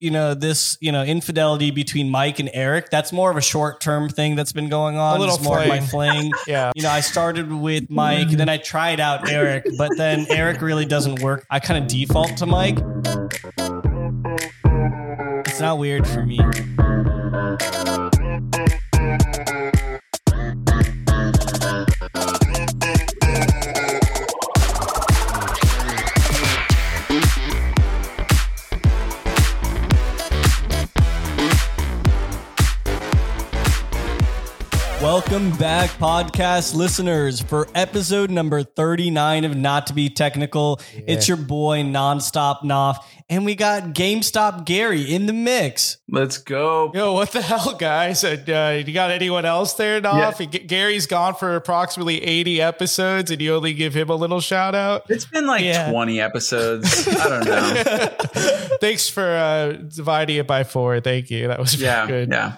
you know, this, you know, infidelity between Mike and Eric, that's more of a short term thing that's been going on. A little It's more of my fling. fling. Yeah. You know, I started with Mike, then I tried out Eric, but then Eric really doesn't work. I kind of default to Mike. It's not weird for me. Welcome back, podcast listeners, for episode number 39 of Not to Be Technical. It's your boy, Nonstop Noff, and we got GameStop Gary in the mix. Let's go. Yo, what the hell, guys? Uh, uh, you got anyone else there, Noff? G- Gary's gone for approximately 80 episodes, and you only give him a little shout out. It's been like Yeah. 20 episodes. I don't know. Thanks for uh, dividing it by four. Thank you. That was Yeah. good. Yeah.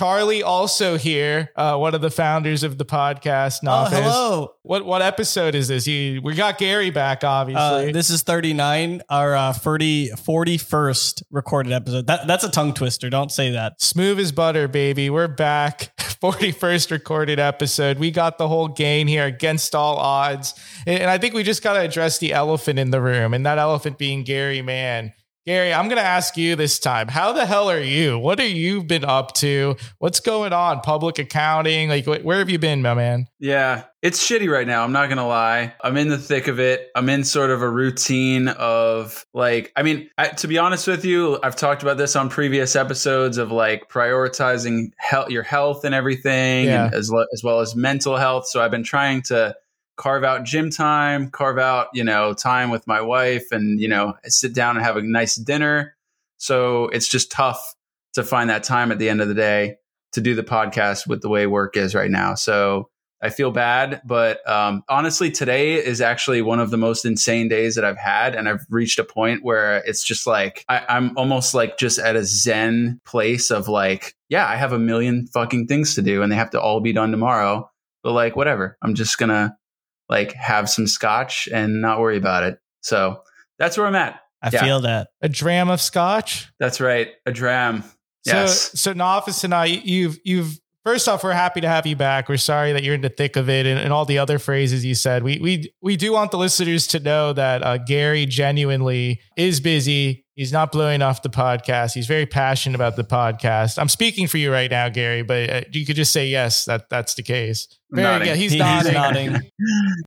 Charlie also here, uh, one of the founders of the podcast. Oh, hello. What what episode is this? You, we got Gary back, obviously. Uh, this is 39, our uh, 40, 41st recorded episode. That, that's a tongue twister. Don't say that. Smooth as butter, baby. We're back. 41st recorded episode. We got the whole gang here against all odds. And and I think we just got to address the elephant in the room, and that elephant being Gary Mann. Gary, I'm going to ask you this time. How the hell are you? What have you been up to? What's going on? Public accounting? Like, wh- where have you been, my man? Yeah. It's shitty right now. I'm not going to lie. I'm in the thick of it. I'm in sort of a routine of like, I mean, I, to be honest with you, I've talked about this on previous episodes of like prioritizing health, your health and everything, Yeah. and as, lo- as well as mental health. So I've been trying to carve out gym time, carve out, you know, time with my wife and, you know, sit down and have a nice dinner. So it's just tough to find that time at the end of the day to do the podcast with the way work is right now. So I feel bad, but um, honestly, today is actually one of the most insane days that I've had. And I've reached a point where it's just like, I, I'm almost like just at a Zen place of like, yeah, I have a million fucking things to do and they have to all be done tomorrow. But like, whatever, I'm just going to like have some scotch and not worry about it. So that's where I'm at. I Yeah. feel that. A dram of scotch? That's right. A dram. So, Yes. so Nafis and I, you've, you've, first off, we're happy to have you back. We're sorry that you're in the thick of it and, and all the other phrases you said. We, we, we do want the listeners to know that uh, Gary genuinely is busy. He's not blowing off the podcast. He's very passionate about the podcast. I'm speaking for you right now, Gary, but uh, you could just say yes, that that's the case. Very Nodding. good. He's He- nodding. nodding.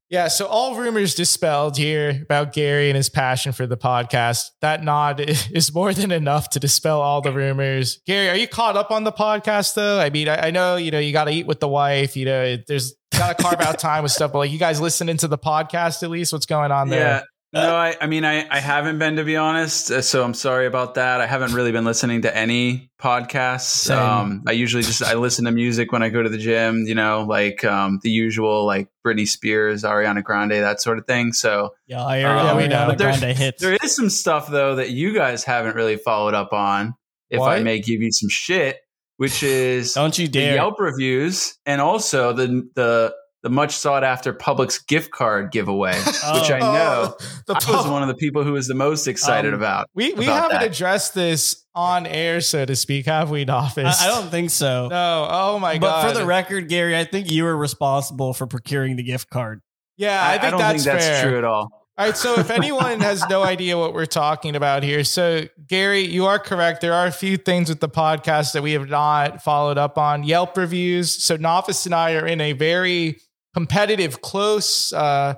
Yeah, so all rumors dispelled here about Gary and his passion for the podcast. That nod is more than enough to dispel all the rumors. Gary, are you caught up on the podcast though? I mean, I, I know you know you got to eat with the wife. You know, there's got to carve out time with stuff. But like, you guys listening to the podcast at least? What's going on there? Yeah. No, I, I mean, I, I haven't been to be honest. uh, So I'm sorry about that. I haven't really been listening to any podcasts. Um, I usually just, I listen to music when I go to the gym, you know, like, um, the usual, like Britney Spears, Ariana Grande, that sort of thing. So Yeah, I we we know. know. But there- Grande hits. there is some stuff though that you guys haven't really followed up on. If I may give you some shit, which is Don't you the dare. Yelp reviews and also the, the, the much sought after Publix gift card giveaway, which I know Oh, the I was one of the people who was the most excited Um, about. we we about haven't that. addressed this on air, so to speak, have we, Nafis? I, I don't think so. No. Oh my but god. But for the record, Gary, I think you were responsible for procuring the gift card. yeah, I think don't that's, think that's fair. true at all. All right. So if anyone has no idea what we're talking about here, so Gary, you are correct. There are a few things with the podcast that we have not followed up on. Yelp reviews. So Nafis and I are in a very competitive, close, uh,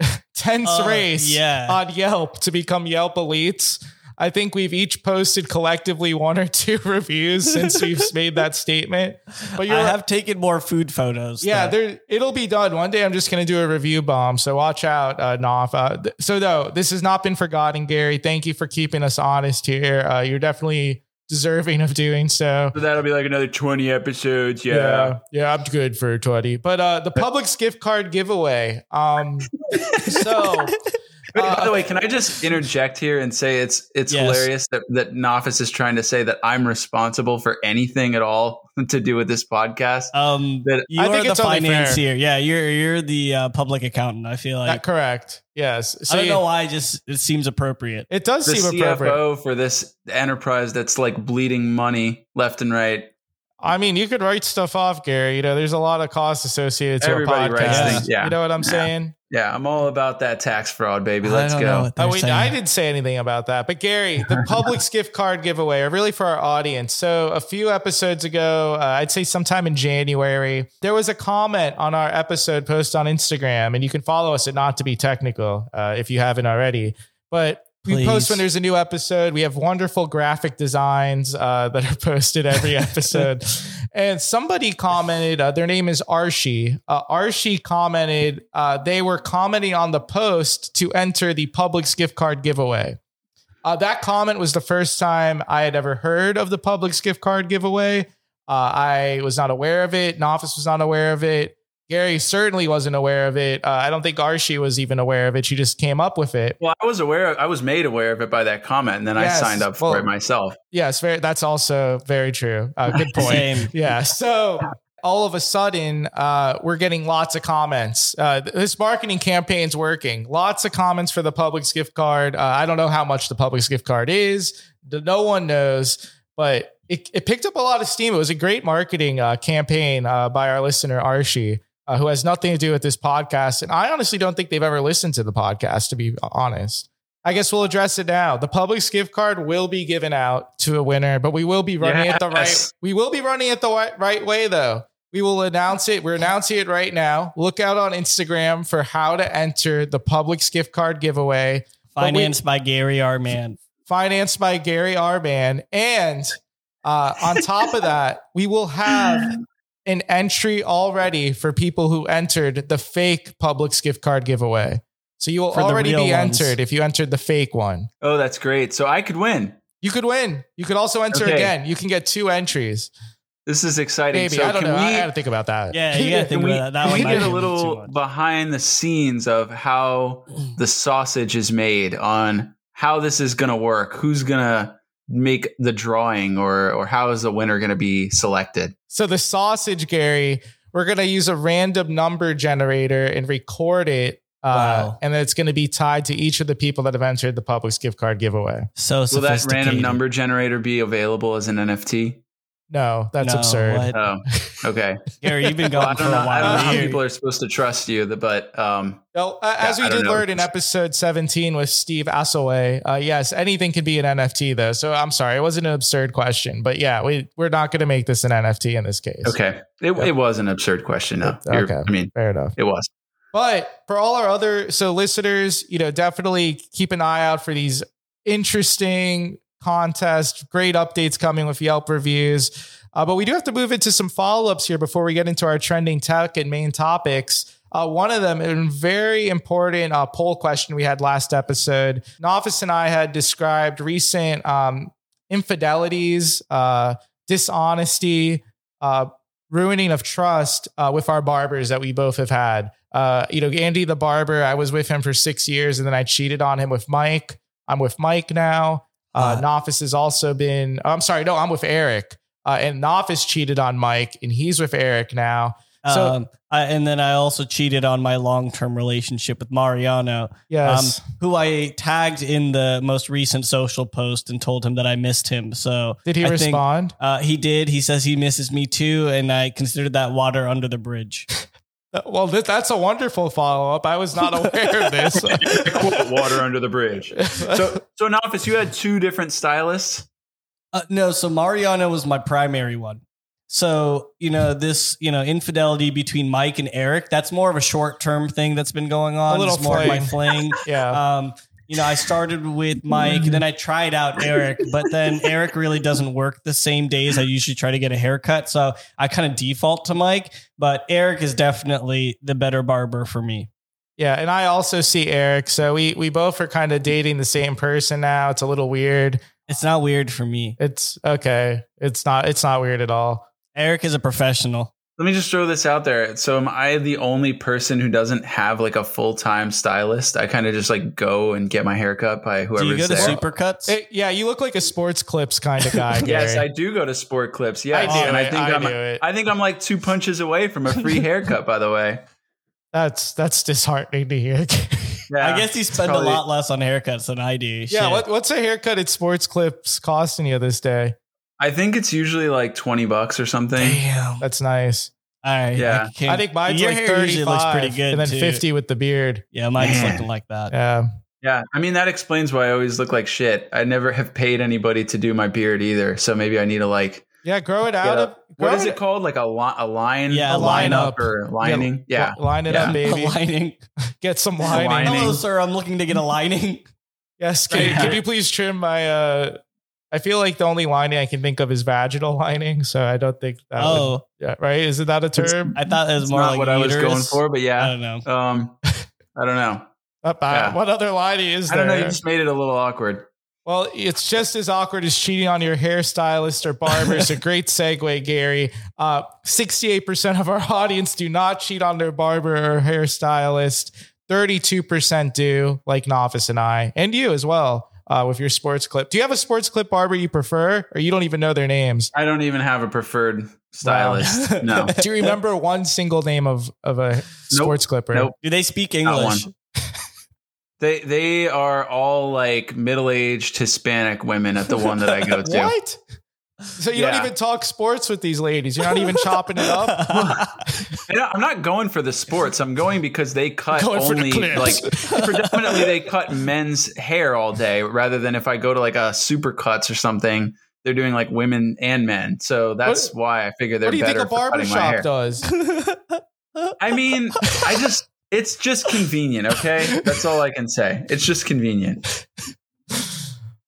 tense Uh, race yeah. on Yelp to become Yelp elites. I think we've each posted collectively one or two reviews since we've made that statement. But you're I have taken more food photos. yeah, there it'll be done. One day I'm just going to do a review bomb. So watch out, uh, Noff. Uh, th- so though, this has not been forgotten, Gary. Thank you for keeping us honest here. Uh, you're definitely deserving of doing so. So that'll be like another 20 episodes. Yeah. yeah, yeah, I'm good for 20. But uh, the Publix gift card giveaway. Um, so Wait, by Uh, the way, can I just interject here and say it's it's Yes. hilarious that that Nafis is trying to say that I'm responsible for anything at all to do with this podcast. Um, That- you I are think the it's financier. Yeah, you're you're the uh, public accountant. I feel like That correct. Yes. So I don't you- know why. It just it seems appropriate. it does the seem appropriate. CFO for this enterprise that's like bleeding money left and right. I mean, you could write stuff off, Gary. You know, there's a lot of costs associated to Everybody a podcast. things, yeah. You know what I'm Yeah. saying? Yeah, I'm all about that tax fraud, baby. Let's don't know go. what they're Oh, wait, saying. I didn't say anything about that. But Gary, the Publix gift card giveaway are really for our audience. So a few episodes ago, uh, I'd say sometime in January, there was a comment on our episode post on Instagram, and you can follow us at Not to Be Technical uh, if you haven't already. But we post when there's a new episode. We have wonderful graphic designs uh, that are posted every episode. and somebody commented, uh, their name is Arshi. Uh, Arshi commented, uh, they were commenting on the post to enter the Publix gift card giveaway. Uh, that comment was the first time I had ever heard of the Publix gift card giveaway. Uh, I was not aware of it. Nafis was not aware of it. Gary certainly wasn't aware of it. Uh, I don't think Arshi was even aware of it. She just came up with it. Well, I was aware. I was made aware of it by that comment, and then Yes, I signed up for well- it myself. Yes, very, that's also very true. Uh, good point. Same. Yeah. So all of a sudden, uh, we're getting lots of comments. Uh, this marketing campaign's working. Lots of comments for the Publix gift card. Uh, I don't know how much the Publix gift card is. No one knows, but it, it picked up a lot of steam. It was a great marketing uh, campaign uh, by our listener Arshi. Uh, who has nothing to do with this podcast. And I honestly don't think they've ever listened to the podcast, to be honest. I guess we'll address it now. The Publix gift card will be given out to a winner, but we will be running it the right. We will be running it the right, right way, though. We will announce it. We're announcing it right now. Look out on Instagram for how to enter the Publix gift card giveaway, Financed by Gary R. Man. financed by Gary R. Man. And uh, on top of that, we will have an entry already for people who entered the fake Publix gift card giveaway. So you will For already be ones. entered if you entered the fake one. Oh, that's great. So I could win. You could win. You could also enter Okay. again. You can get two entries. This is exciting. Maybe so I don't can know. I got to think about that. Yeah, you gotta think Can we, about that. That can we get a little much. behind the scenes of how the sausage is made on how this is going to work? Who's going to make the drawing or or how is the winner going to be selected? So the sausage, Gary, we're gonna use a random number generator and record it. Uh, Wow. and then it's going to be tied to each of the people that have entered the Publix gift card giveaway. So Will that random number generator be available as an NFT? No, that's No, absurd. what? Oh, okay. Gary, you've been Well, I going for don't a know. I don't know while. how people are supposed to trust you, but um, No, uh, as we I don't did know. learn in episode 17 with Steve Assaway, uh, yes, anything can be an NFT though. So I'm sorry, it wasn't an absurd question, but yeah, we we're not going to make this an NFT in this case. okay, it, Yep. it was an absurd question. No, You're- Okay. I mean, fair enough. it was. But for all our other so listeners, you know, definitely keep an eye out for these interesting contests, great updates coming with Yelp reviews. Uh, but we do have to move into some follow ups here before we get into our trending tech and main topics. Uh, one of them, a very important uh, poll question we had last episode. Nafis and I had described recent um, infidelities, uh, dishonesty, uh, ruining of trust uh, with our barbers that we both have had. You know, Andy the barber, I was with him for six years and then I cheated on him with Mike. I'm with Mike now. Uh, Uh, Nafis has also been, I'm sorry, no, I'm with Eric. Uh, and Nafis cheated on Mike and he's with Eric now. So- um, I, and then I also cheated on my long-term relationship with Mariano, Yes. um, who I tagged in the most recent social post and told him that I missed him. So Did he I think, respond? uh, he did. He says he misses me too, and I considered that water under the bridge. Uh, well, th- that's a wonderful follow up. I was not aware of this. Quote, water under the bridge. So, so Nafis, you had two different stylists. Uh, no, so Mariana was my primary one. So, you know, this, you know, infidelity between Mike and Eric, that's more of a short term thing that's been going on. A little it's more of my fling. fling. yeah. Um, you know, I started with Mike, and then I tried out Eric, but then Eric really doesn't work the same days I usually try to get a haircut. So I kind of default to Mike, but Eric is definitely the better barber for me. Yeah, and I also see Eric. So we we both are kind of dating the same person now. It's a little weird. It's not weird for me. It's okay. It's not it's not weird at all. Eric is a professional. Let me just throw this out there. So, am I the only person who doesn't have like a full time stylist? I kind of just like go and get my hair cut by Do you go to. Supercuts? It- yeah, you look like a sports clips kind of guy. Yes, I do go to Sport Clips. Yes, I knew and I it, think I am it. I think I'm like two punches away from a free haircut. By the way, That's that's disheartening to hear. yeah, I guess you spend probably- a lot less on haircuts than I do. yeah, what, what's a haircut at Sports Clips costing you this day? I think it's usually like twenty bucks or something. Damn. That's nice. All right. Yeah. can't- I think mine's your like hair thirty looks pretty good, and then too. fifty with the beard. Yeah, mine's Man. looking like that. Yeah, Yeah, I mean that explains why I always look like shit. I never have paid anybody to do my beard either, so maybe I need to like yeah. Grow it out. a- Of, what grow it called? Like a li- a line, Yeah, a line lineup up. or lining? Yeah, li- line it Yeah. up, baby. lining. Get some lining. lining. Hello, sir. I'm looking to get a lining. Yes, can, Yeah. can you please trim my? uh I feel like the only lining I can think of is vaginal lining, so I don't think that. Would, Oh, yeah, right? Isn't that a term? I thought it was it's more not like what I was going for, but yeah, I don't know. Um, I don't know. Not bad. Yeah. What other lining is I don't know. there? You just made it a little awkward. Well, it's just as awkward as cheating on your hairstylist or barber. It's a great segue, Gary. Uh, 68% of our audience do not cheat on their barber or hairstylist. 32% do, like Nafis and I, and you as well, uh, with your sports clip. Do you have a sports clip barber you prefer, or you don't even know their names? I don't even have a preferred stylist. No. Do you remember one single name of, of a sports clipper? Nope. Do they speak English? one. They they are all like middle aged Hispanic women at the one that I go to. What? So you don't even talk sports with these ladies. You're not even chopping it up. I'm not going for the sports. I'm going because they cut for the only like predominantly they cut men's hair all day rather than if I go to like a super cuts or something, they're doing like women and men. So that's why I figure they're what do you think a for barber shop does? I mean, I just it's just convenient, okay? That's all I can say. It's just convenient.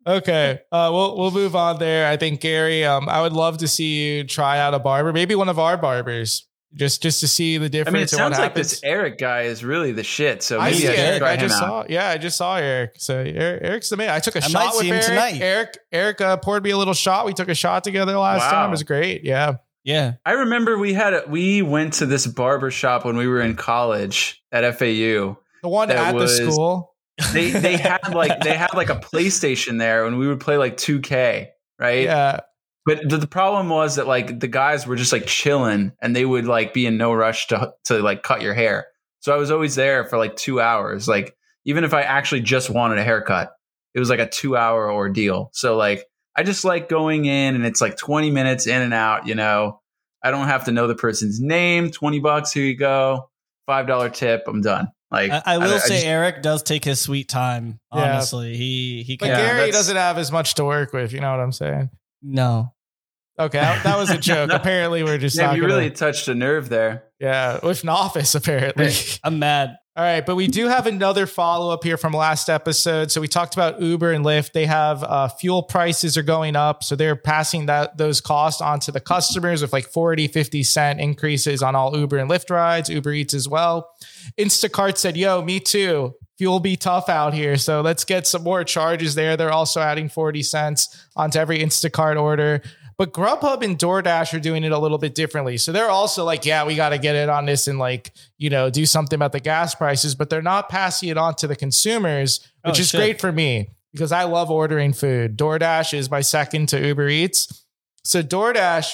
Okay, uh, we'll we'll move on there. I think Gary, um, I would love to see you try out a barber, maybe one of our barbers, just just to see the I difference. mean, it sounds like happens. this Eric guy is really the shit. So I see I, Eric. try I him just out. saw. Yeah, I just saw Eric. So Eric, Eric's the man. I took a I shot with him Eric. tonight. Eric, Eric uh, poured me a little shot. We took a shot together last Wow. time. It was great. Yeah. yeah. I remember we had a, we went to this barber shop when we were in college at FAU. The one at was- the school. They they had like they had like a PlayStation there and we would play like 2K, right? Yeah. But the, the problem was that like the guys were just like chilling and they would like be in no rush to to like cut your hair. So I was always there for like 2 hours. Like even if I actually just wanted a haircut, it was like a 2 hour ordeal. So like I just like going in and it's like 20 minutes in and out, you know. I don't have to know the person's name, 20 bucks, here you go. $5 tip, I'm done. Like I, I will I say just- Eric does take his sweet time. Yeah. Honestly, he he But can. Yeah, Gary that's- doesn't have as much to work with. You know what I'm saying? No, Okay, that, that was a joke. No. Apparently, we're just yeah, you gonna, really touched a nerve there. yeah with Nafis apparently. I'm mad. All right, but we do have another follow up here from last episode. So we talked about Uber and Lyft. They have uh, fuel prices are going up, so they're passing that those costs on to the customers with like 40, 50 cent increases on all Uber and Lyft rides, Uber Eats as well. Instacart said, "Yo, me too. Fuel be tough out here, so let's get some more charges there." They're also adding 40 cents onto every Instacart order. But Grubhub and DoorDash are doing it a little bit differently. So they're also like, yeah, we got to get it on this and like, you know, do something about the gas prices, but they're not passing it on to the consumers, oh, which Oh, is shit. great for me because I love ordering food. DoorDash is my second to Uber Eats. So DoorDash,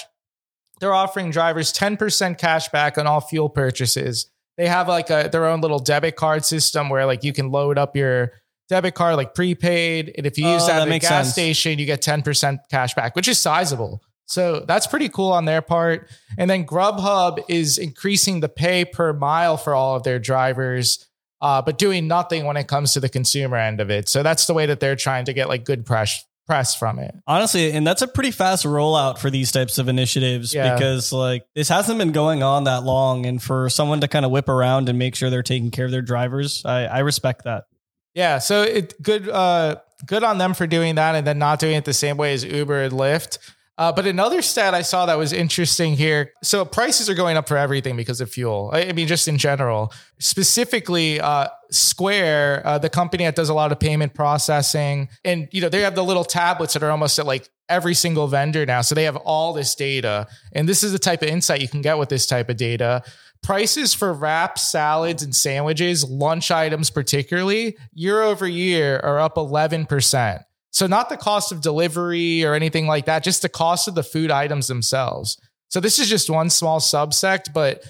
they're offering drivers 10% cash back on all fuel purchases. They have like a their own little debit card system where like you can load up your debit card like prepaid. And if you use Oh, that that at the gas sense. station, you get 10% cash back, which is sizable. So that's pretty cool on their part. And then Grubhub is increasing the pay per mile for all of their drivers, uh, but doing nothing when it comes to the consumer end of it. So that's the way that they're trying to get like good press press from it. Honestly, and that's a pretty fast rollout for these types of initiatives Yeah. because like this hasn't been going on that long, and for someone to kind of whip around and make sure they're taking care of their drivers, I, I respect that. Yeah, so it good uh good on them for doing that and then not doing it the same way as Uber and Lyft. Uh, but another stat I saw that was interesting here. So prices are going up for everything because of fuel. I mean, just in general. Specifically, uh, Square, uh, the company that does a lot of payment processing, and you know they have the little tablets that are almost at like every single vendor now. So they have all this data. And this is the type of insight you can get with this type of data. Prices for wraps, salads, and sandwiches, lunch items particularly, year over year are up 11%. So, not the cost of delivery or anything like that, just the cost of the food items themselves. So, this is just one small subsect, but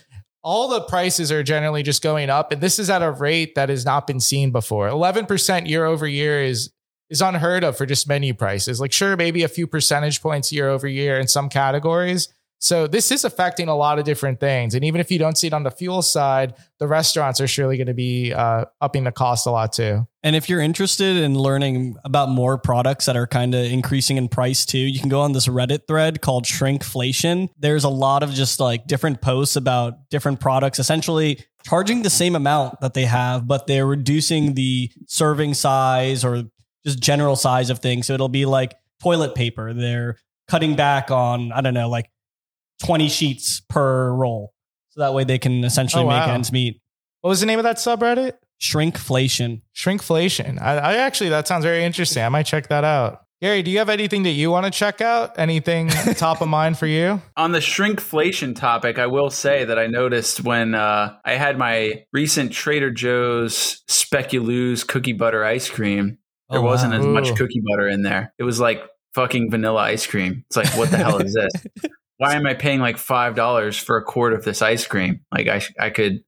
all the prices are generally just going up. And this is at a rate that has not been seen before. 11% year over year is is unheard of for just menu prices. Like, sure, maybe a few percentage points year over year in some categories. So this is affecting a lot of different things. And even if you don't see it on the fuel side, the restaurants are surely going to be uh, upping the cost a lot too. And if you're interested in learning about more products that are kind of increasing in price too, you can go on this Reddit thread called Shrinkflation. There's a lot of just like different posts about different products, essentially charging the same amount that they have, but they're reducing the serving size or just general size of things. So it'll be like toilet paper. They're cutting back on, I don't know, like 20 sheets per roll. So that way they can essentially Oh, make wow. ends meet. What was the name of that subreddit? Shrinkflation. Shrinkflation. I, I actually, that sounds very interesting. I might check that out. Gary, do you have anything that you want to check out? Anything top of mind for you? On the shrinkflation topic, I will say that I noticed when uh, I had my recent Trader Joe's Speculoos cookie butter ice cream, there Oh, wasn't wow. as much Ooh. cookie butter in there. It was like fucking vanilla ice cream. It's like, what the hell is this? Why am I paying like five dollars for a quart of this ice cream? Like I, I could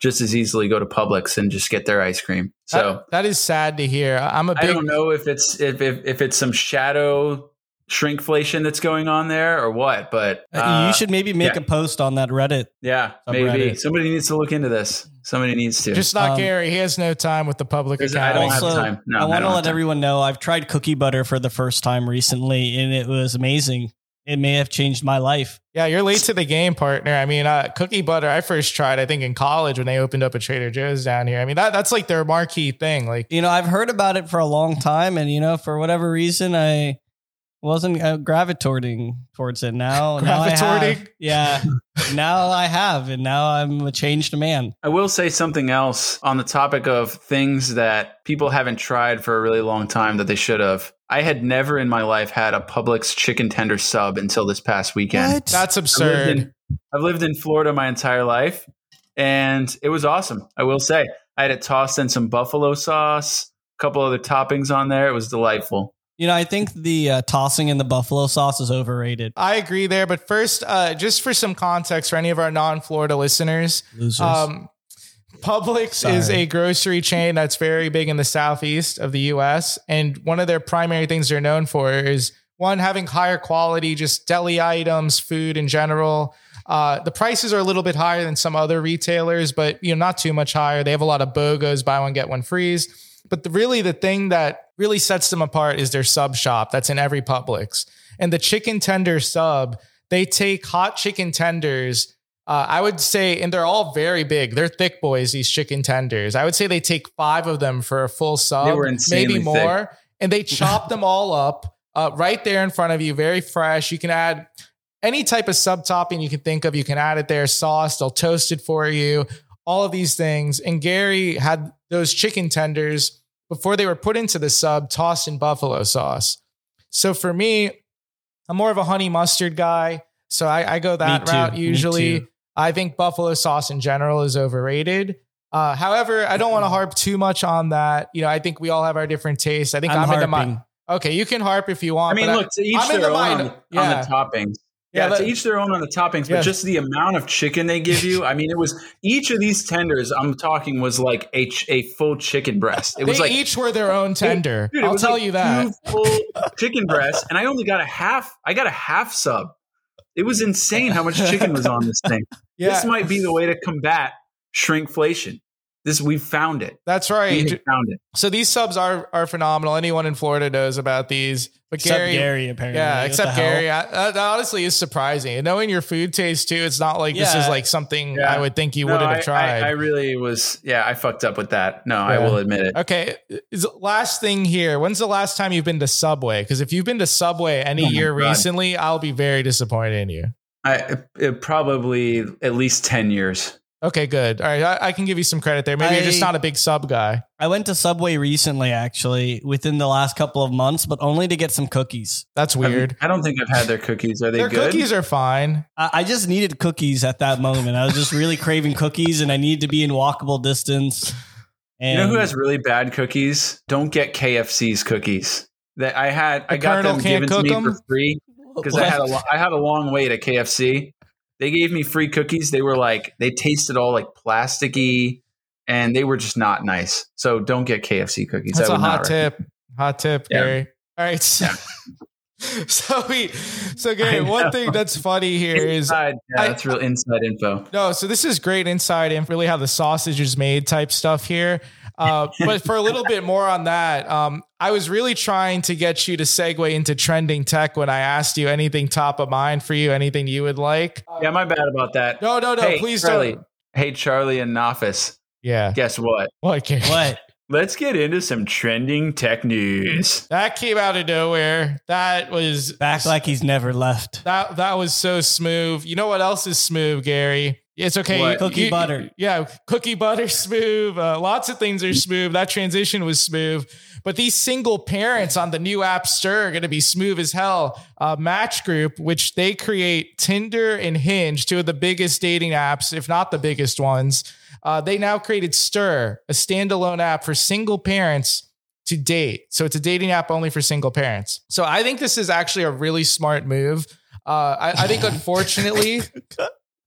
just as easily go to Publix and just get their ice cream. So That- that is sad to hear. I'm a I big don't know if it's if, if if it's some shadow shrinkflation that's going on there or what, but Uh, uh, you should maybe make yeah. a post on that Reddit. Yeah, Subreddit. maybe somebody needs to look into this. Somebody needs to. just not Um, Gary. He has no time with the public There's- account. I don't have time. No, I I want to don't let everyone know I've tried cookie butter for the first time recently, and it was amazing. It may have changed my life. Yeah, you're late to the game, partner. I mean, uh, cookie butter. I first tried, I think, in college when they opened up a Trader Joe's down here. I mean, that that's like their marquee thing. Like, You know, I've heard about it for a long time, and you know, for whatever reason, I wasn't uh, gravitating towards it. Now, now I have. Gravitating? yeah. now I have, and now I'm a changed man. I will say something else on the topic of things that people haven't tried for a really long time that they should have. I had never in my life had a Publix chicken tender sub until this past weekend. that's I've lived, absurd. in, I've lived in Florida my entire life, and it was awesome. I will say, I had it tossed in some buffalo sauce, a couple other toppings on there. It was delightful. You know, I think the uh, tossing in the buffalo sauce is overrated. I agree there. But first, uh, just for some context for any of our non-Florida listeners, Losers. um, Publix is a grocery chain that's very big in the southeast of the U.S. And one of their primary things they're known for is one having higher quality, just deli items, food in general. Uh, the prices are a little bit higher than some other retailers, but you know not too much higher. They have a lot of BOGOs, buy one get one freeze. But the, really, the thing that really sets them apart is their sub shop that's in every Publix. And the chicken tender sub, they take hot chicken tenders. Uh, I would say, and they're all very big. They're thick boys, these chicken tenders. I would say they take five of them for a full sub, maybe more. And they chop them all up uh, right there in front of you, very fresh. You can add any type of sub topping you can think of. You can add it there, sauce, they'll toast it for you, all of these things. And Gary had those chicken tenders before they were put into the sub, tossed in buffalo sauce. So for me, I'm more of a honey mustard guy. So I, I go that route usually. Too. I think buffalo sauce in general is overrated. Uh, however, I don't want to harp too much on that. You know, I think we all have our different tastes. I think I'm, I'm, into harping. my. Okay, you can harp if you want. I mean, look, to each I'm into their own mine. on, on Yeah. the toppings. Yeah, Yeah, but- to each their own on the toppings, but Yeah. just the amount of chicken they give you. I mean, it was each of these tenders. I'm talking was like a a full chicken breast. It was they like each were their own tender. Dude, I'll tell like you that. two full chicken breast, and I only got a half. I got a half sub. It was insane how much chicken was on this thing. Yeah, This might be the way to combat shrinkflation. This we found it. that's right. have found it. So these subs are are phenomenal. Anyone in Florida knows about these. But Except Gary, Gary, apparently. yeah, What except? Gary. I, that that honestly is surprising. And knowing your food taste too, it's not like this is like something Yeah. I would think you No, wouldn't I, have tried. I, I really was. Yeah, I fucked up with that. No, I will admit it. Okay, is last thing here. When's the last time you've been to Subway? Because if you've been to Subway any Oh year recently, I'll be very disappointed in you. I it probably at least ten years. Okay, good. All right, I, I can give you some credit there. Maybe you're just not a big sub guy. I went to Subway recently, actually, within the last couple of months, but only to get some cookies. That's weird. I don't think I've had their cookies. Are they Their good? cookies are fine. I, I just needed cookies at that moment. I was just really craving cookies, and I needed to be in walkable distance. you know who has really bad cookies? Don't get KFC's cookies. That I had, I got Colonel them given to cook me 'em? for free because I had a I had a long wait at KFC. They gave me free cookies. They were like they tasted all like plasticky, and they were just not nice. So don't get KFC cookies. That's a hot recommend. tip. Hot tip, Yeah. Gary. All right. So, so we, so Gary, one thing that's funny here is Inside, yeah, I- that's real inside info. no. So this is great inside and really how the sausage is made type stuff here. Uh, but for a little bit more on that, um, I was really trying to get you to segue into trending tech when I asked you anything top of mind for you, anything you would like. Yeah, my bad about that. No, no, no. hey, please Charlie. don't. Hey, Charlie and Nafis. Yeah. Guess what? What? Gary? what? Let's get into some trending tech news. That came out of nowhere. That was Back like he's never left. That that was so smooth. You know what else is smooth, Gary? It's okay. What? Cookie butter. Yeah, cookie butter smooth. Uh, lots of things are smooth. That transition was smooth. But these single parents on the new app Stir are going to be smooth as hell. Uh, Match Group, which they create Tinder and Hinge, two of the biggest dating apps, if not the biggest ones. Uh, they now created Stir, a standalone app for single parents to date. So it's a dating app only for single parents. So I think this is actually a really smart move. Uh, I, I think, unfortunately,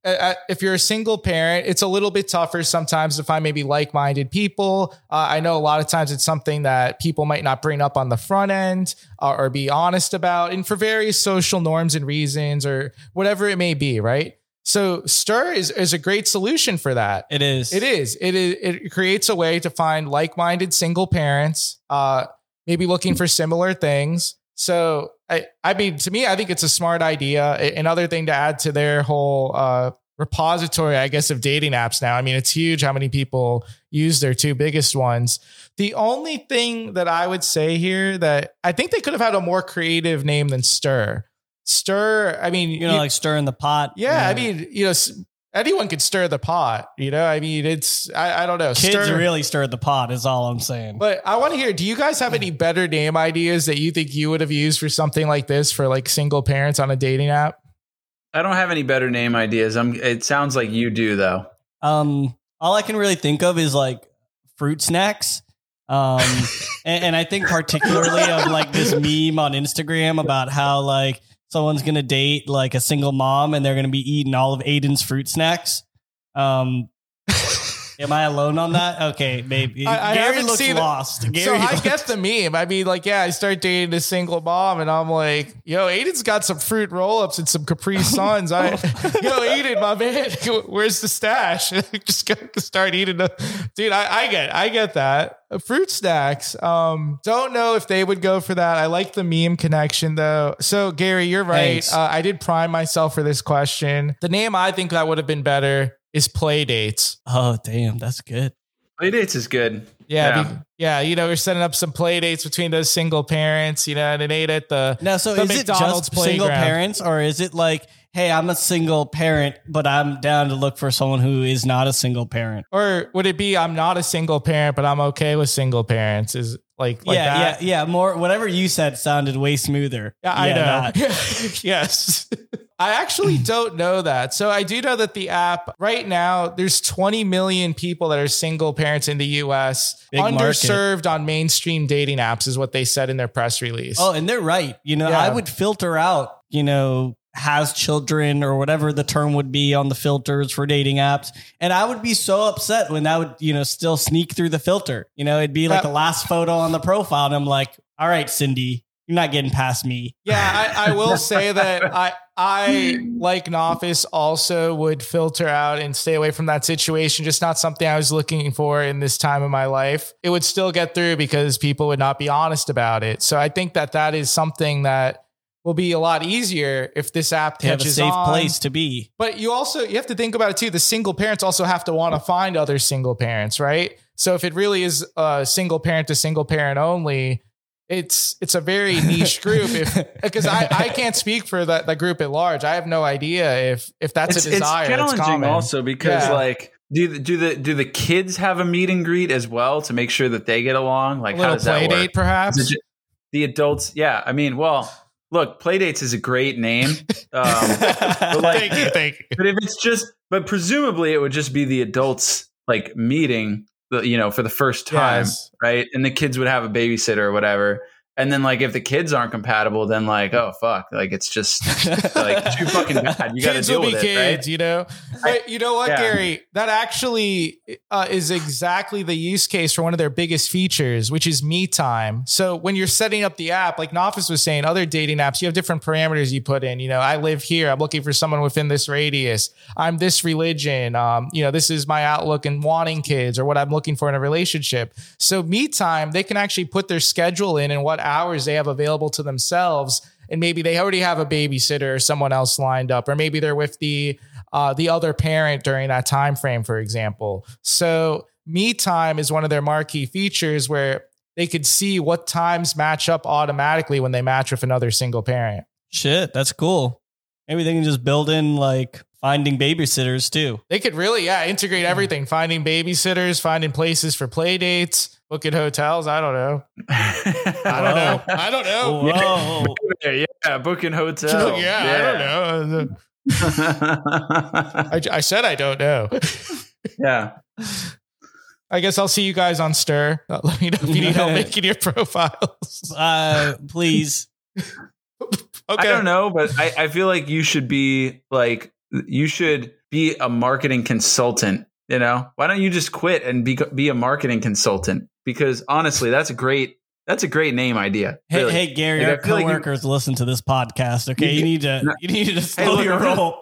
uh, uh, if you're a single parent, it's a little bit tougher sometimes to find maybe like minded people. Uh, I know a lot of times it's something that people might not bring up on the front end uh, or be honest about, and for various social norms and reasons or whatever it may be, right? So Stir is, is a great solution for that. It is. It is. It is. It creates a way to find like-minded single parents, uh, maybe looking for similar things. So, I, I mean, to me, I think it's a smart idea. Another thing to add to their whole uh, repository, I guess, of dating apps now. I mean, it's huge how many people use their two biggest ones. The only thing that I would say here that I think they could have had a more creative name than Stir. Stir. I mean, You know, like stirring the pot. yeah, I mean, you know, anyone could stir the pot. You know, I mean, it's I, I don't know. kids stir, really stirred the pot, is all I'm saying. But I want to hear. Do you guys have any better name ideas that you think you would have used for something like this for like single parents on a dating app? I don't have any better name ideas. I'm. It sounds like you do though. Um, all I can really think of is like fruit snacks. Um, and, and I think particularly of like this meme on Instagram about how like someone's gonna date like a single mom and they're gonna be eating all of Aiden's fruit snacks. Um, am I alone on that? Okay, maybe. I- I Gary looks seen it. lost. Gary so I get the meme. I mean, like, yeah, I start dating a single mom, and I'm like, yo, Aiden's got some fruit roll-ups and some Capri Suns. I, yo, Aiden, my man, where's the stash? Just start eating the, dude. I, I get, I get that. Fruit snacks. Um, don't know if they would go for that. I like the meme connection though. So Gary, you're right. Uh, I did prime myself for this question. The name I think that would have been better is play dates. Oh damn, that's good. Play dates is good. Yeah, Yeah. be- yeah. You know, we're setting up some play dates between those single parents. You know, and it ate at the. Now, so The is McDonald's it just single parents, or is it like, hey, I'm a single parent, but I'm down to look for someone who is not a single parent? Or would it be I'm not a single parent, but I'm okay with single parents? Is like like yeah, that? yeah, yeah. More whatever you said sounded way smoother. Yeah, I know. yes. I actually don't know that. So I do know that the app right now, there's 20 million people that are single parents in the US, Big market. underserved on mainstream dating apps, is what they said in their press release. Oh, and they're right. You know, Yeah. I would filter out, you know, has children or whatever the term would be on the filters for dating apps. And I would be so upset when that would, you know, still sneak through the filter. You know, it'd be like the uh, last photo on the profile. And I'm like, all right, Cindy, you're not getting past me. Yeah, I, I will say that I I like Nafis also would filter out and stay away from that situation. Just not something I was looking for in this time of my life. It would still get through because people would not be honest about it. So I think that that is something that will be a lot easier if this app To have a safe on. place to be. But you also you have to think about it too. The single parents also have to want to find other single parents, right? So if it really is a single parent to single parent only, it's it's a very niche group. If because I, I can't speak for that the group at large. I have no idea if if that's it's, a desire. it's that's challenging common. also because Yeah. like Do the, do the do the kids have a meet and greet as well to make sure that they get along? Like a how little does that work? date, perhaps. Is the adults, yeah. I mean, well, look, Playdates is a great name, um, but like, thank you, thank you. but if it's just, but presumably it would just be the adults like meeting, the you know, for the first time, Yes. right? And the kids would have a babysitter or whatever. And then like if the kids aren't compatible, then like oh fuck, like it's just like too fucking bad. You got to deal will be with it, kids, right? you know. But you know what, yeah. Gary? That actually uh, is exactly the use case for one of their biggest features, which is me time. So when you're setting up the app, like Nafis was saying, other dating apps, you have different parameters you put in. You know, I live here. I'm looking for someone within this radius. I'm this religion. Um, you know, this is my outlook and wanting kids or what I'm looking for in a relationship. So me time, they can actually put their schedule in and what hours they have available to themselves and maybe they already have a babysitter or someone else lined up or maybe they're with the uh, the other parent during that time frame for example so me time is one of their marquee features where they could see what times match up automatically when they match with another single parent Shit, that's cool. Maybe they can just build in like finding babysitters too. they could really yeah integrate everything finding babysitters finding places for play dates booking hotels i don't know i don't know i don't know Whoa. yeah, booking hotel. yeah, i don't know I, I said i don't know Yeah. I guess I'll see you guys on Stir. Let me know if you need help making your profiles. Uh, please. Okay. I don't know, but I, I feel like you should be like you should be a marketing consultant. You know, why don't you just quit and be be a marketing consultant? Because honestly, that's a great that's a great name idea. Hey, really. hey, Gary, Like, our feel like you- coworkers listen to this podcast. Okay, you need to you need to slow look, your I'm just- roll.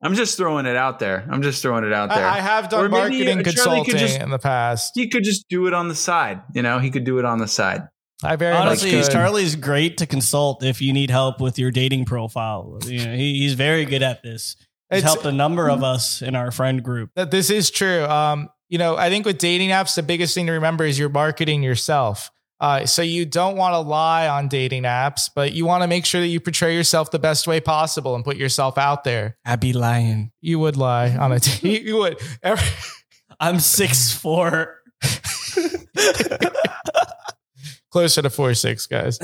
I'm just throwing it out there. I'm just throwing it out there. I, I have done maybe uh, marketing consulting just- in the past. he could just do it on the side. You know, he could do it on the side. I very Honestly, much could. Charlie's great to consult if you need help with your dating profile. You know, he, he's very good at this. He's It's- helped a number of us in our friend group. that this is true. Um, you know, I think with dating apps, the biggest thing to remember is you're marketing yourself. Uh, so you don't want to lie on dating apps, but you want to make sure that you portray yourself the best way possible and put yourself out there. I'd be lying. You would lie on a date. you would. Every- I'm six four. closer to four six, guys.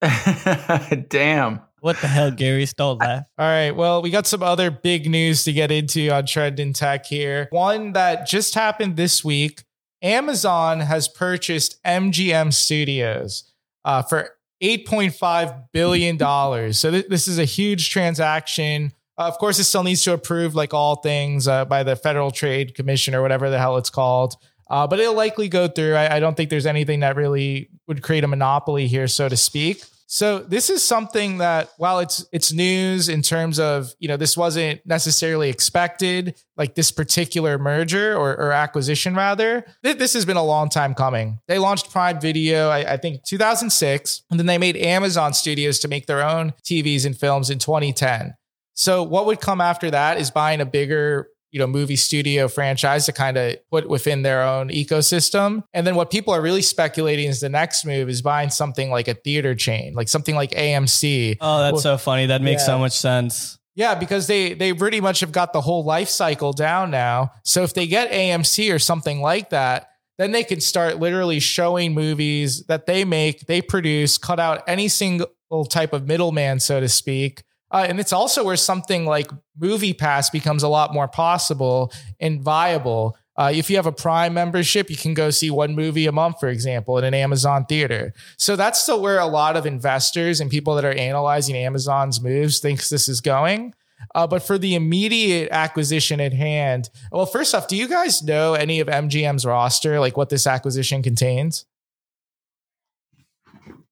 Damn. What the hell, Gary stole that? All right. Well, we got some other big news to get into on Trending Tech here. One that just happened this week Amazon has purchased MGM Studios uh, for $8.5 billion. So, th- this is a huge transaction. Uh, of course, it still needs to approve, like all things, uh, by the Federal Trade Commission or whatever the hell it's called. Uh, but it'll likely go through. I, I don't think there's anything that really would create a monopoly here, so to speak. So this is something that while it's it's news in terms of you know this wasn't necessarily expected like this particular merger or, or acquisition rather th- this has been a long time coming they launched prime video I, I think 2006 and then they made amazon studios to make their own tvs and films in 2010 so what would come after that is buying a bigger you know movie studio franchise to kind of put within their own ecosystem and then what people are really speculating is the next move is buying something like a theater chain like something like amc Oh, that's Well, so funny. That makes yeah. so much sense. yeah because they they pretty much have got the whole life cycle down now so if they get amc or something like that then they can start literally showing movies that they make they produce cut out any single type of middleman so to speak uh, and it's also where something like movie pass becomes a lot more possible and viable uh, if you have a prime membership you can go see one movie a month for example in an amazon theater so that's still where a lot of investors and people that are analyzing amazon's moves thinks this is going uh, but for the immediate acquisition at hand well first off do you guys know any of mgm's roster like what this acquisition contains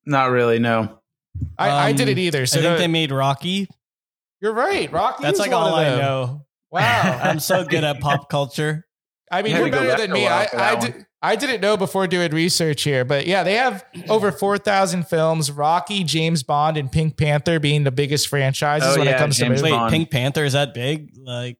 Not really. No. I, I Um, didn't either so I think no- they made Rocky. you're right rocky That's like all I know. wow I'm so good at pop culture. I mean, You you're had to go better than me. I I, did, I didn't know before doing research here, but yeah, they have over 4,000 films. Rocky, James Bond, and Pink Panther being the biggest franchises Oh, when it comes James to movies. Bond. Pink Panther is that big? Like,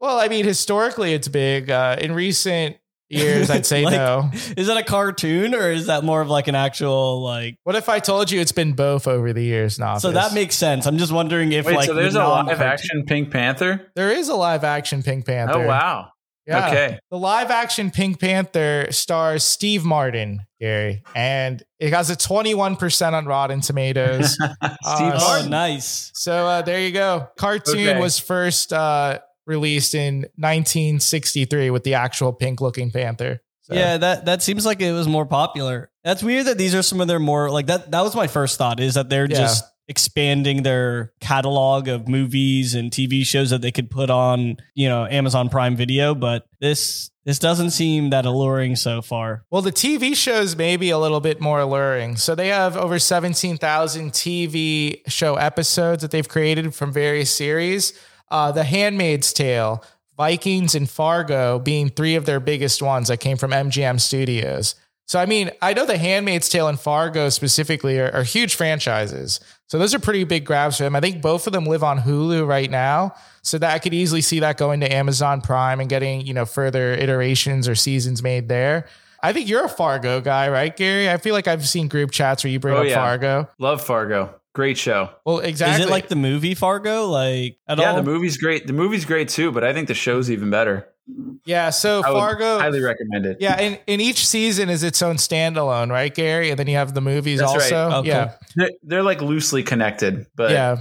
Well, I mean, historically, it's big. Uh, in recent years, I'd say Like- no. is that a cartoon or is that more of like an actual like? What if I told you it's been both over the years now? So that makes sense. I'm just wondering if Wait, like so there's the a live non-cartoon- action Pink Panther? there is a live action Pink Panther. Oh wow. Yeah. Okay. The live action Pink Panther stars Steve Martin, Gary, and it has a 21% on Rotten Tomatoes. Steve Uh, Oh, Martin. nice. so uh, there you go. Cartoon Okay. was first uh, released in 1963 with the actual pink looking panther. So- Yeah, that that seems like it was more popular. That's weird that these are some of their more like that. That was my first thought is that they're Yeah. just expanding their catalog of movies and TV shows that they could put on, you know, Amazon Prime Video. But this this doesn't seem that alluring so far. Well, the TV shows may be a little bit more alluring. So they have over 17,000 TV show episodes that they've created from various series. Uh, the Handmaid's Tale, Vikings, and Fargo being three of their biggest ones that came from MGM Studios. So, I mean, I know The Handmaid's Tale and Fargo specifically are, are huge franchises. So, those are pretty big grabs for them. I think both of them live on Hulu right now. So, that I could easily see that going to Amazon Prime and getting, you know, further iterations or seasons made there. I think you're a Fargo guy, right, Gary? I feel like I've seen group chats where you bring Oh, up yeah. Fargo. Love Fargo. Great show. Well, exactly. Is it like the movie Fargo? Like at yeah, all? the movie's great. The movie's great too, but I think the show's even better. yeah, so I would Fargo. highly recommend it. Yeah, and, and each season is its own standalone, right, Gary? And then you have the movies That's right. also. Oh, cool. yeah, They're, they're like loosely connected, but yeah,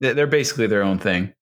they're basically their own thing.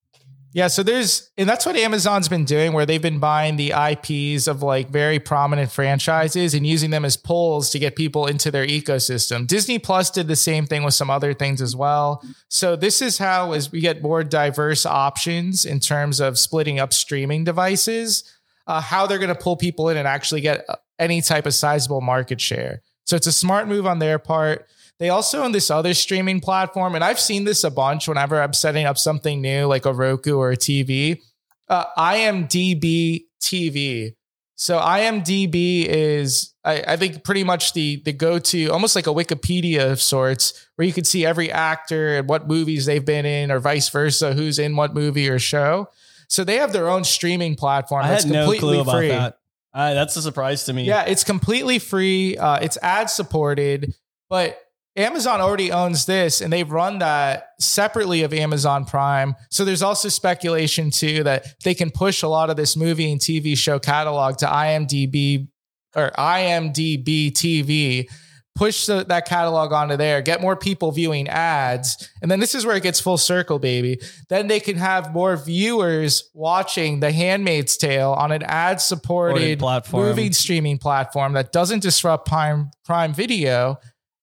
Yeah. So there's, and that's what Amazon's been doing, where they've been buying the IPs of like very prominent franchises and using them as pulls to get people into their ecosystem. Disney Plus did the same thing with some other things as well. So this is how, as we get more diverse options in terms of splitting up streaming devices, uh, how they're going to pull people in and actually get uh, any type of sizable market share. So it's a smart move on their part. They also own this other streaming platform, and I've seen this a bunch whenever I'm setting up something new, like a Roku or a TV. Uh, IMDb TV. So IMDb is, I, I think, pretty much the the go to, almost like a Wikipedia of sorts, where you can see every actor and what movies they've been in, or vice versa, who's in what movie or show. So they have their own streaming platform I that's had no completely clue about free. that. Uh, that's a surprise to me. Yeah, it's completely free. Uh, it's ad supported, but Amazon already owns this and they've run that separately of Amazon Prime. So there's also speculation too that they can push a lot of this movie and TV show catalog to IMDb or IMDb TV, push the, that catalog onto there, get more people viewing ads. And then this is where it gets full circle, baby. Then they can have more viewers watching The Handmaid's Tale on an ad supported movie streaming platform that doesn't disrupt Prime Prime Video.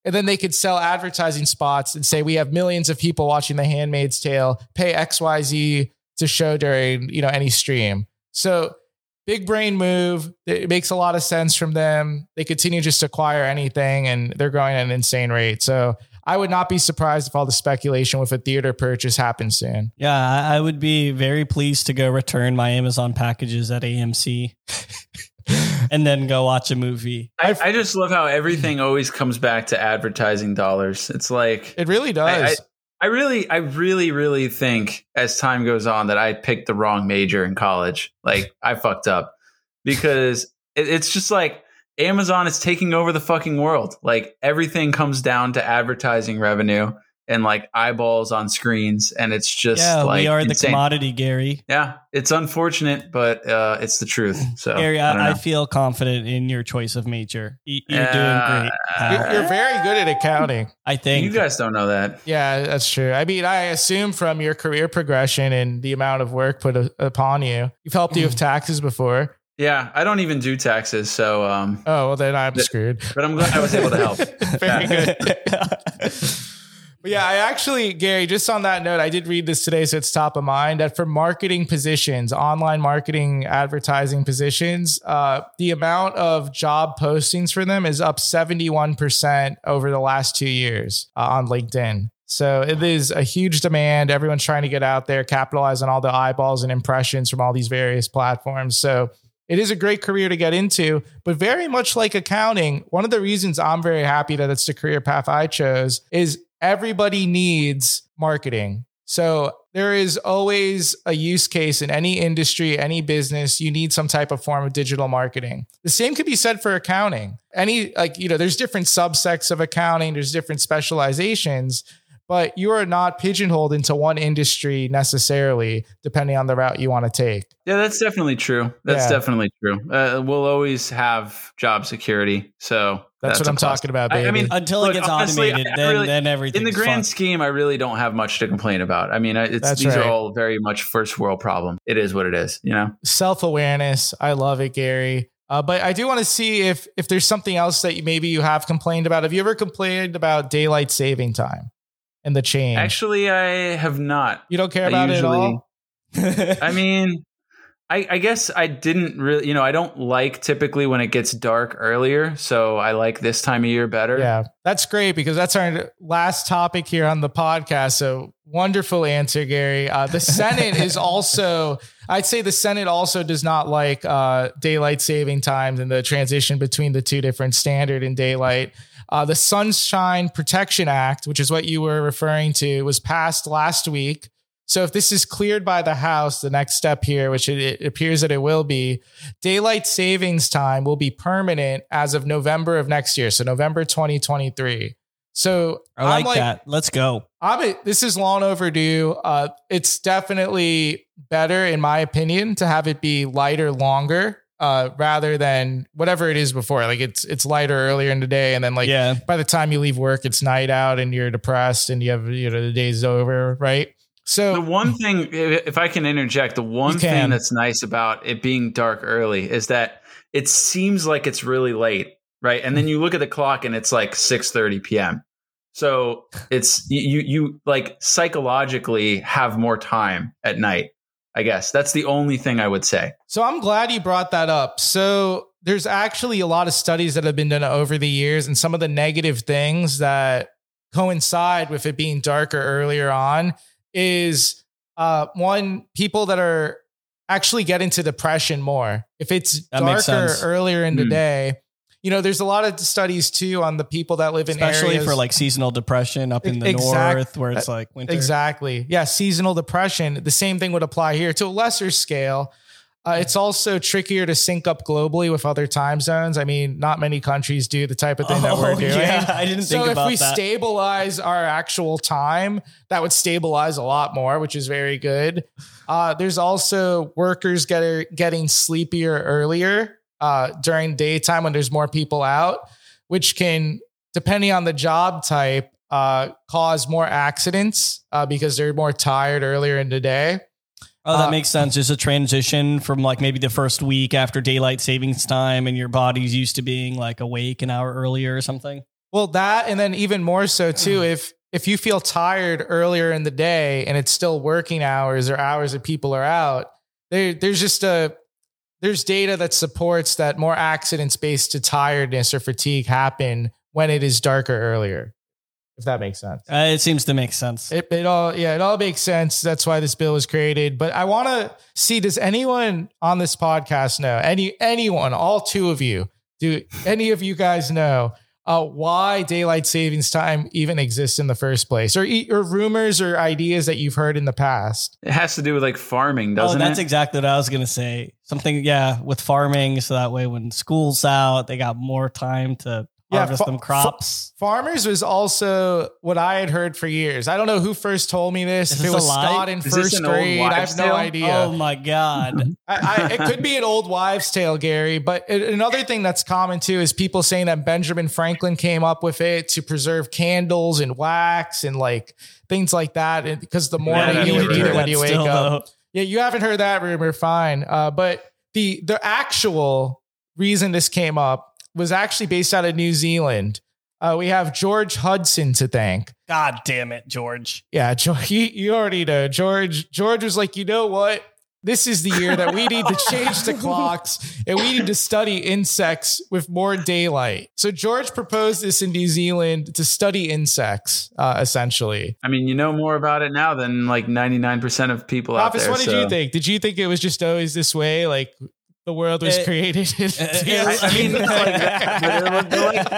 And then they could sell advertising spots and say we have millions of people watching The Handmaid's Tale, pay XYZ to show during, you know, any stream. So big brain move. It makes a lot of sense from them. They continue just to acquire anything and they're growing at an insane rate. So I would not be surprised if all the speculation with a theater purchase happens soon. Yeah, I, I would be very pleased to go return my Amazon packages at AMC and then go watch a movie. I, I just love how everything always comes back to advertising dollars. It's like It really does. I really, I really, really think as time goes on that I picked the wrong major in college. Like I fucked up because it, it's just like Amazon is taking over the fucking world. Like everything comes down to advertising revenue and like eyeballs on screens, and it's just yeah, like we are the commodity, Gary. Yeah, it's unfortunate, but uh, it's the truth. So Gary, I I, I feel confident in your choice of major. You're Uh, doing great. You're, you're very good at accounting. I think you guys don't know that. Yeah, that's true. I mean, I assume from your career progression and the amount of work put upon you, you've helped you with taxes before. Yeah, I don't even do taxes, so um, Oh, well, then I'm The- screwed. but I'm glad I was able to help. Very Yeah. good. But yeah, I actually, Gary, just on that note, I did read this today, so it's top of mind that for marketing positions, online marketing, advertising positions, uh, the amount of job postings for them is up 71% over the last two years uh, on LinkedIn. So it is a huge demand. Everyone's trying to get out there, capitalize on all the eyeballs and impressions from all these various platforms. So it is a great career to get into, but very much like accounting, one of the reasons I'm very happy that it's the career path I chose is everybody needs marketing. So there is always a use case in any industry, any business. You need some type of form of digital marketing. The same could be said for accounting. Any, like, you know, there's different subsects of accounting, there's different specializations. but you are not pigeonholed into one industry necessarily, depending on the route you want to take. Yeah, that's definitely true. That's Yeah. definitely true. Uh, we'll always have job security. So That's, what I'm plus. talking about, I- I mean, Until Look, it gets honestly, automated, I then really- then everything. in the grand scheme, I really don't have much to complain about. I mean, it's That's these right. are all very much first world problem. It is what it is, you know. self awareness. I love it, Gary. Uh, but I do want to see if if there's something else that you, maybe you have complained about. Have you ever complained about daylight saving time and the change? Actually, I have not. you don't care I about it at all. I mean, I, I guess I didn't really, you know, I don't like typically when it gets dark earlier. So I like this time of year better. Yeah, that's great because that's our last topic here on the podcast. So wonderful answer, Gary. Uh, the Senate is also, I'd say the Senate also does not like uh, daylight saving times and the transition between the two different standard and daylight. Uh, the Sunshine Protection Act, which is what you were referring to, was passed last week. So if this is cleared by the House, the next step here, which it, appears that it will be, daylight savings time will be permanent as of November of next year. So November 2023. So I like, I'm that. Let's go. I'm, this is long overdue. Uh, it's definitely better, in my opinion, to have it be lighter longer uh, rather than whatever it is before. Like it's it's lighter earlier in the day, and then like yeah. by the time you leave work, it's night out, and you're depressed, and you have you know the day's over, right? So the one thing, if I can interject, the one thing that's nice about it being dark early is that it seems like it's really late, right? And then you look at the clock and it's like six thirty p.m. So it's you you like psychologically have more time at night. I guess that's the only thing I would say. So I'm glad you brought that up. So there's actually a lot of studies that have been done over the years, and some of the negative things that coincide with it being darker earlier on is uh, one people that are actually get into depression more if it's That darker earlier in the Hmm. day. You know, there's a lot of studies too on the people that live in Especially areas for like seasonal depression up in the Exact- north where it's like winter. Exactly. Yeah. Seasonal depression. The same thing would apply here to a lesser scale. Uh, it's also trickier to sync up globally with other time zones. I mean, not many countries do the type of thing that we're Oh, doing. yeah, I didn't think so if we that. stabilize our actual time, that would stabilize a lot more, which is very good. Uh, there's also workers get, getting sleepier earlier uh, during daytime when there's more people out, which can, depending on the job type, uh, cause more accidents uh, because they're more tired earlier in the day. Oh, that Uh, makes sense. Just a transition from like maybe the first week after daylight savings time and your body's used to being like awake an hour earlier or something. Well, that and then even more so too if if you feel tired earlier in the day and it's still working hours or hours that people are out, there there's just a there's data that supports that more accidents based to tiredness or fatigue happen when it is darker earlier. If that makes sense. Uh, it seems to make sense. It, it all yeah, it all makes sense. That's why this bill was created. But I want to see does anyone on this podcast know any anyone, all two of you, do any of you guys know uh, why daylight savings time even exists in the first place, or e- or rumors or ideas that you've heard in the past? It has to do with like farming, Oh, doesn't that's it? exactly what I was gonna say. Something, yeah, with farming, so that way when school's out, they got more time to Yeah, harvest fa- them crops. Farmers was also what I had heard for years. I don't know who first told me this. Is if this it was lie? Scott in Is first grade, I wives' have no idea. Oh my god! I, I, it could be an old wives' tale, Gary. But it- another thing that's common too is people saying that Benjamin Franklin came up with it to preserve candles and wax and like things like that. Because the morning I've you never would eat it when you wake still, up. though. Yeah, you haven't heard that rumor. Fine. Uh, but the the actual reason this came up was actually based out of New Zealand. Uh, we have George Hudson to thank. God damn it, George! Yeah, George, you, you already know. George George was like, you know what? This is the year that we need to change the clocks and we need to study insects with more daylight. So George proposed this in New Zealand to study insects, uh, essentially. I mean, you know more about it now than like 99% of people out Office, there. what did so- you think? Did you think it was just always this way? Like the world was Uh, created? in- I- I mean, it's like that, but they're like-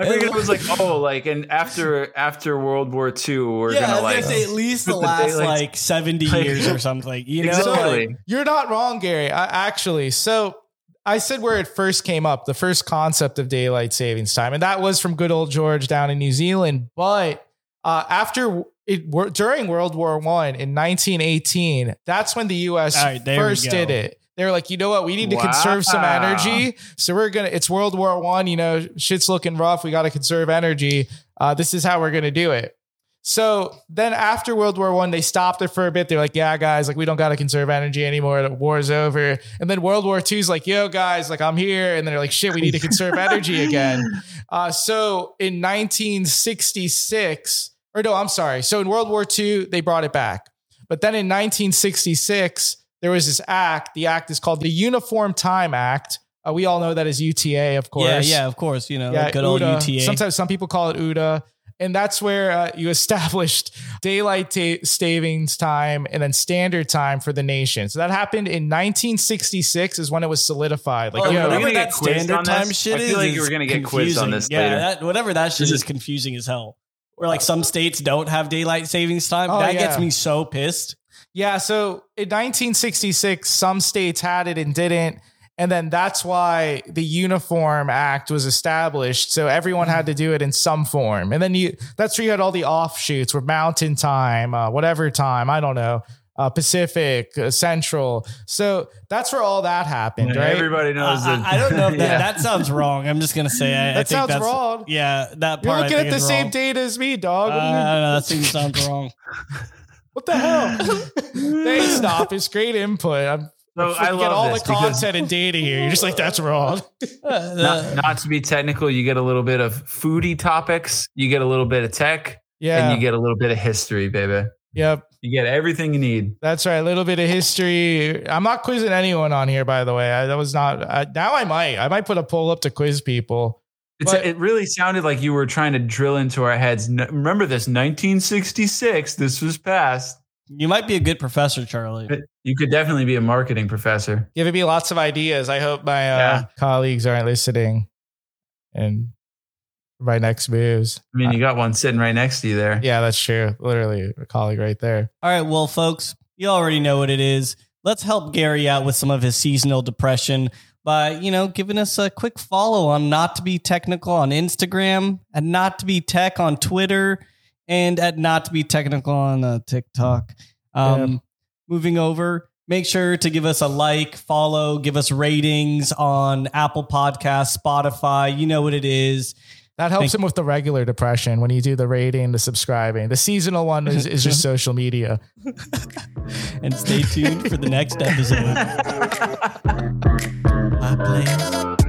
I think it was like, oh, like, and after after World War II, we're yeah, gonna like say at least the put the last daylight- like seventy years or something. You know, exactly. Like, You're not wrong, Gary. I, actually, so I said where it first came up, the first concept of daylight savings time, and that was from good old George down in New Zealand. But Uh, after it, during World War One in 1918, that's when the U.S. All right, there we first did it. They were like, you know what, we need to Wow. conserve some energy, so we're gonna. It's World War One, you know, shit's looking rough. We got to conserve energy. Uh, this is how we're gonna do it. So then after World War One, they stopped it for a bit. They're like, yeah, guys, like we don't got to conserve energy anymore. The war's over. And then World War Two's like, yo, guys, like I'm here. And they're like, shit, we need to conserve energy again. Uh, so in 1966, or no, I'm sorry. So in World War II, they brought it back. But then in 1966, there was this act. The act is called the Uniform Time Act. Uh, we all know that as UTA, of course. Yeah, yeah, of course. You know, Yeah, good old UTA. UTA. Sometimes some people call it UTA. And that's where uh, you established daylight ta- savings time and then standard time for the nation. So that happened in 1966 is when it was solidified. Like, Well, Are we whatever that standard time this? shit I feel like is we're gonna get quizzed on this yeah, later. That, whatever that shit is, is- confusing as hell. Where like some states don't have daylight savings time. Oh, that yeah. gets me so pissed. Yeah, so in 1966, some states had it and didn't. And then that's why the Uniform Act was established. So everyone had to do it in some form. And then you that's where you had all the offshoots where mountain time, uh, whatever time, I don't know, uh, Pacific, uh, Central. So that's where all that happened, Yeah, right? Everybody knows I, that. I- I don't know if that, Yeah. that sounds wrong. I'm just gonna say I, I That think sounds that's, wrong. Yeah, that You're looking I at the same wrong. date as me, Uh, dog. What, do I don't know. That seems sounds wrong. what the hell? Thanks, stop. It's great input. I'm So I love get all this the because content and data here. You're just like, that's wrong. Uh, not, not to be technical, you get a little bit of foodie topics, you get a little bit of tech, Yeah. and you get a little bit of history, baby. yep. You get everything you need. That's right. A little bit of history. I'm not quizzing anyone on here, by the way. I, that was not. I, now I might. I might put a poll up to quiz people. It's, But- it really sounded like you were trying to drill into our heads. N- Remember this 1966, this was passed. you might be a good professor, Charlie. You could definitely be a marketing professor. Giving me lots of ideas. I hope my uh, Yeah. colleagues aren't listening. And my next moves. I mean, you got one sitting right next to you there. Yeah, that's true. Literally a colleague right there. All right, well, folks, you already know what it is. Let's help Gary out with some of his seasonal depression by, you know, giving us a quick follow on Not to Be Technical on Instagram, and Not to Be Tech on Twitter, and at Not to Be Technical on uh, TikTok. Um, Moving over, make sure to give us a like, follow, give us ratings on Apple Podcasts, Spotify. You know what it is. That helps Thank- him with the regular depression when you do the rating, the subscribing. The seasonal one is, is just social media. And stay tuned for the next episode. Bye, players.